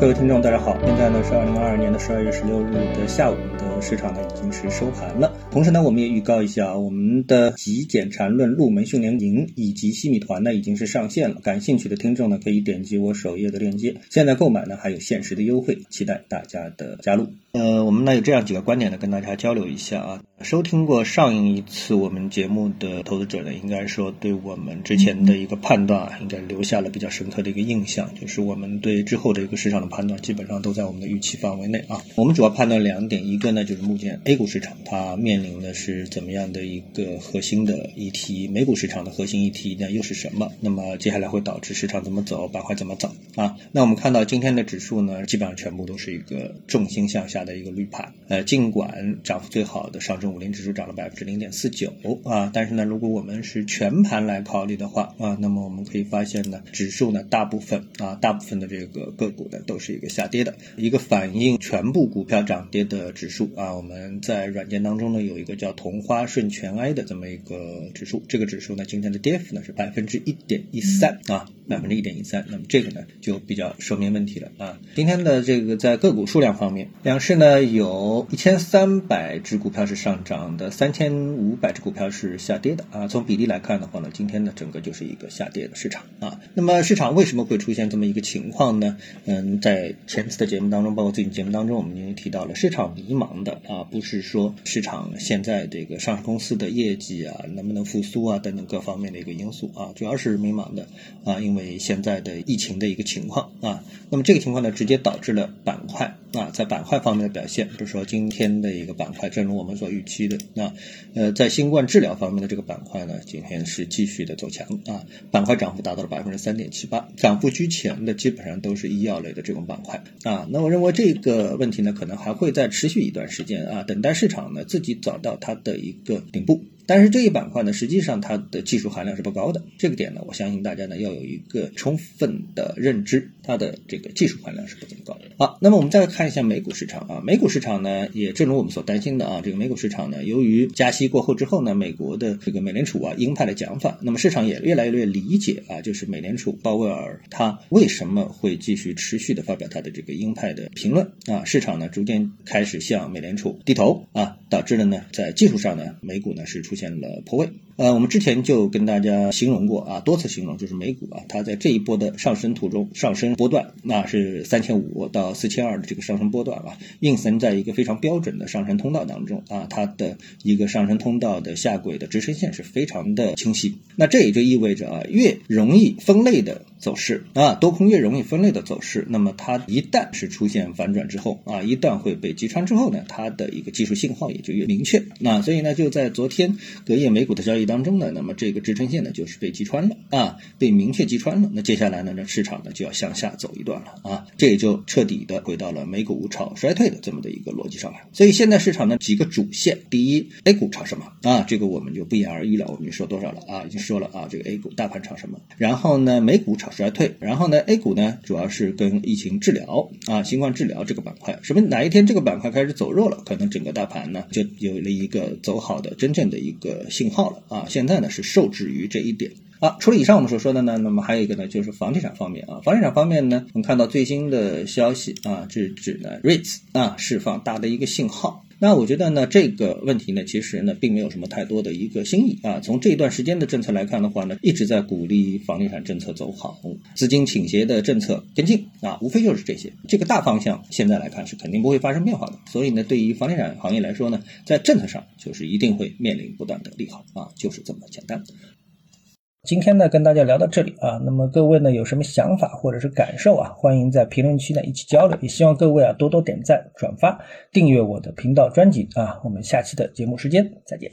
各位听众，大家好，现在呢是二零二二年的十二月十六日的下午的市场呢已经是收盘了。同时呢，我们也预告一下，我们的极简缠论入门训练营以及西米团呢已经是上线了。感兴趣的听众呢可以点击我首页的链接，现在购买呢还有限时的优惠，期待大家的加入。呃，我们呢有这样几个观点呢跟大家交流一下啊。收听过上一次我们节目的投资者呢，应该说对我们之前的一个判断啊，应该留下了比较深刻的一个印象，就是我们对之后的一个市场的判断基本上都在我们的预期范围内啊。我们主要判断两点，一个呢就是目前 A 股市场它面临的是怎么样的一个核心的议题，美股市场的核心议题呢又是什么？那么接下来会导致市场怎么走，板块怎么走啊？那我们看到今天的指数呢，基本上全部都是一个重心向下的的一个绿盘，呃，尽管涨幅最好的上证。五零指数涨了百分之零点四九啊，但是呢，如果我们是全盘来考虑的话啊，那么我们可以发现呢，指数呢大部分啊，大部分的这个个股呢都是一个下跌的，一个反映全部股票涨跌的指数啊。我们在软件当中呢有一个叫同花顺全 I 的这么一个指数，这个指数呢今天的跌幅呢是百分之一点一三啊。百分之一点一三，那么这个呢就比较说明问题了啊。今天的这个在个股数量方面，两市呢有一千三百只股票是上涨的，三千五百只股票是下跌的啊。从比例来看的话呢，今天呢整个就是一个下跌的市场啊。那么市场为什么会出现这么一个情况呢？嗯，在前次的节目当中，包括最近节目当中，我们已经提到了，市场迷茫的啊，不是说市场现在这个上市公司的业绩啊能不能复苏啊等等各方面的一个因素啊，主要是迷茫的啊，因。为现在的疫情的一个情况啊，那么这个情况呢，直接导致了板块啊，在板块方面的表现，比如说今天的一个板块，正如我们所预期的，那呃，在新冠治疗方面的这个板块呢，今天是继续的走强啊，板块涨幅达到了百分之三点七八，涨幅居前的基本上都是医药类的这种板块啊，那我认为这个问题呢，可能还会再持续一段时间啊，等待市场呢自己找到它的一个顶部。但是这一板块呢，实际上它的技术含量是不高的。这个点呢，我相信大家呢要有一个充分的认知，它的这个技术含量是不怎么高的。好，那么我们再来看一下美股市场啊，美股市场呢，也正如我们所担心的啊，这个美股市场呢，由于加息过后之后呢，美国的这个美联储啊鹰派的讲法，那么市场也越来越理解啊，就是美联储鲍威尔他为什么会继续持续的发表他的这个鹰派的评论啊，市场呢逐渐开始向美联储低头啊，导致了呢在技术上呢，美股呢是出。现了破位，呃，我们之前就跟大家形容过啊，多次形容，就是美股啊，它在这一波的上升途中，上升波段，那是三千五到四千二的这个上升波段啊，硬存在一个非常标准的上升通道当中啊，它的一个上升通道的下轨的支撑线是非常的清晰，那这也就意味着啊，越容易分类的走势啊，多空越容易分类的走势，那么它一旦是出现反转之后啊，一旦会被击穿之后呢，它的一个技术信号也就越明确，那所以呢，就在昨天。隔夜美股的交易当中呢，那么这个支撑线呢就是被击穿了啊，被明确击穿了。那接下来呢，那市场呢就要向下走一段了啊，这也就彻底的回到了美股炒衰退的这么的一个逻辑上来。所以现在市场呢几个主线，第一，A 股炒什么啊？这个我们就不言而喻了，我们就说多少了啊？已经说了啊，这个 A 股大盘炒什么？然后呢，美股炒衰退，然后呢，A 股呢主要是跟疫情治疗啊，新冠治疗这个板块，什么哪一天这个板块开始走弱了，可能整个大盘呢就有了一个走好的真正的一个。信号了啊！现在呢是受制于这一点啊。除了以上我们所说的呢，那么还有一个呢，就是房地产方面啊。房地产方面呢，我们看到最新的消息啊，是指呢 REITs 啊释放大的一个信号。那我觉得呢，这个问题呢，其实呢，并没有什么太多的一个新意啊。从这一段时间的政策来看的话呢，一直在鼓励房地产政策走好，资金倾斜的政策跟进啊，无非就是这些。这个大方向现在来看是肯定不会发生变化的。所以呢，对于房地产行业来说呢，在政策上就是一定会面临不断的利好啊，就是这么简单。今天呢，跟大家聊到这里啊，那么各位呢有什么想法或者是感受啊，欢迎在评论区呢一起交流，也希望各位啊多多点赞、转发、订阅我的频道专辑啊，我们下期的节目时间再见。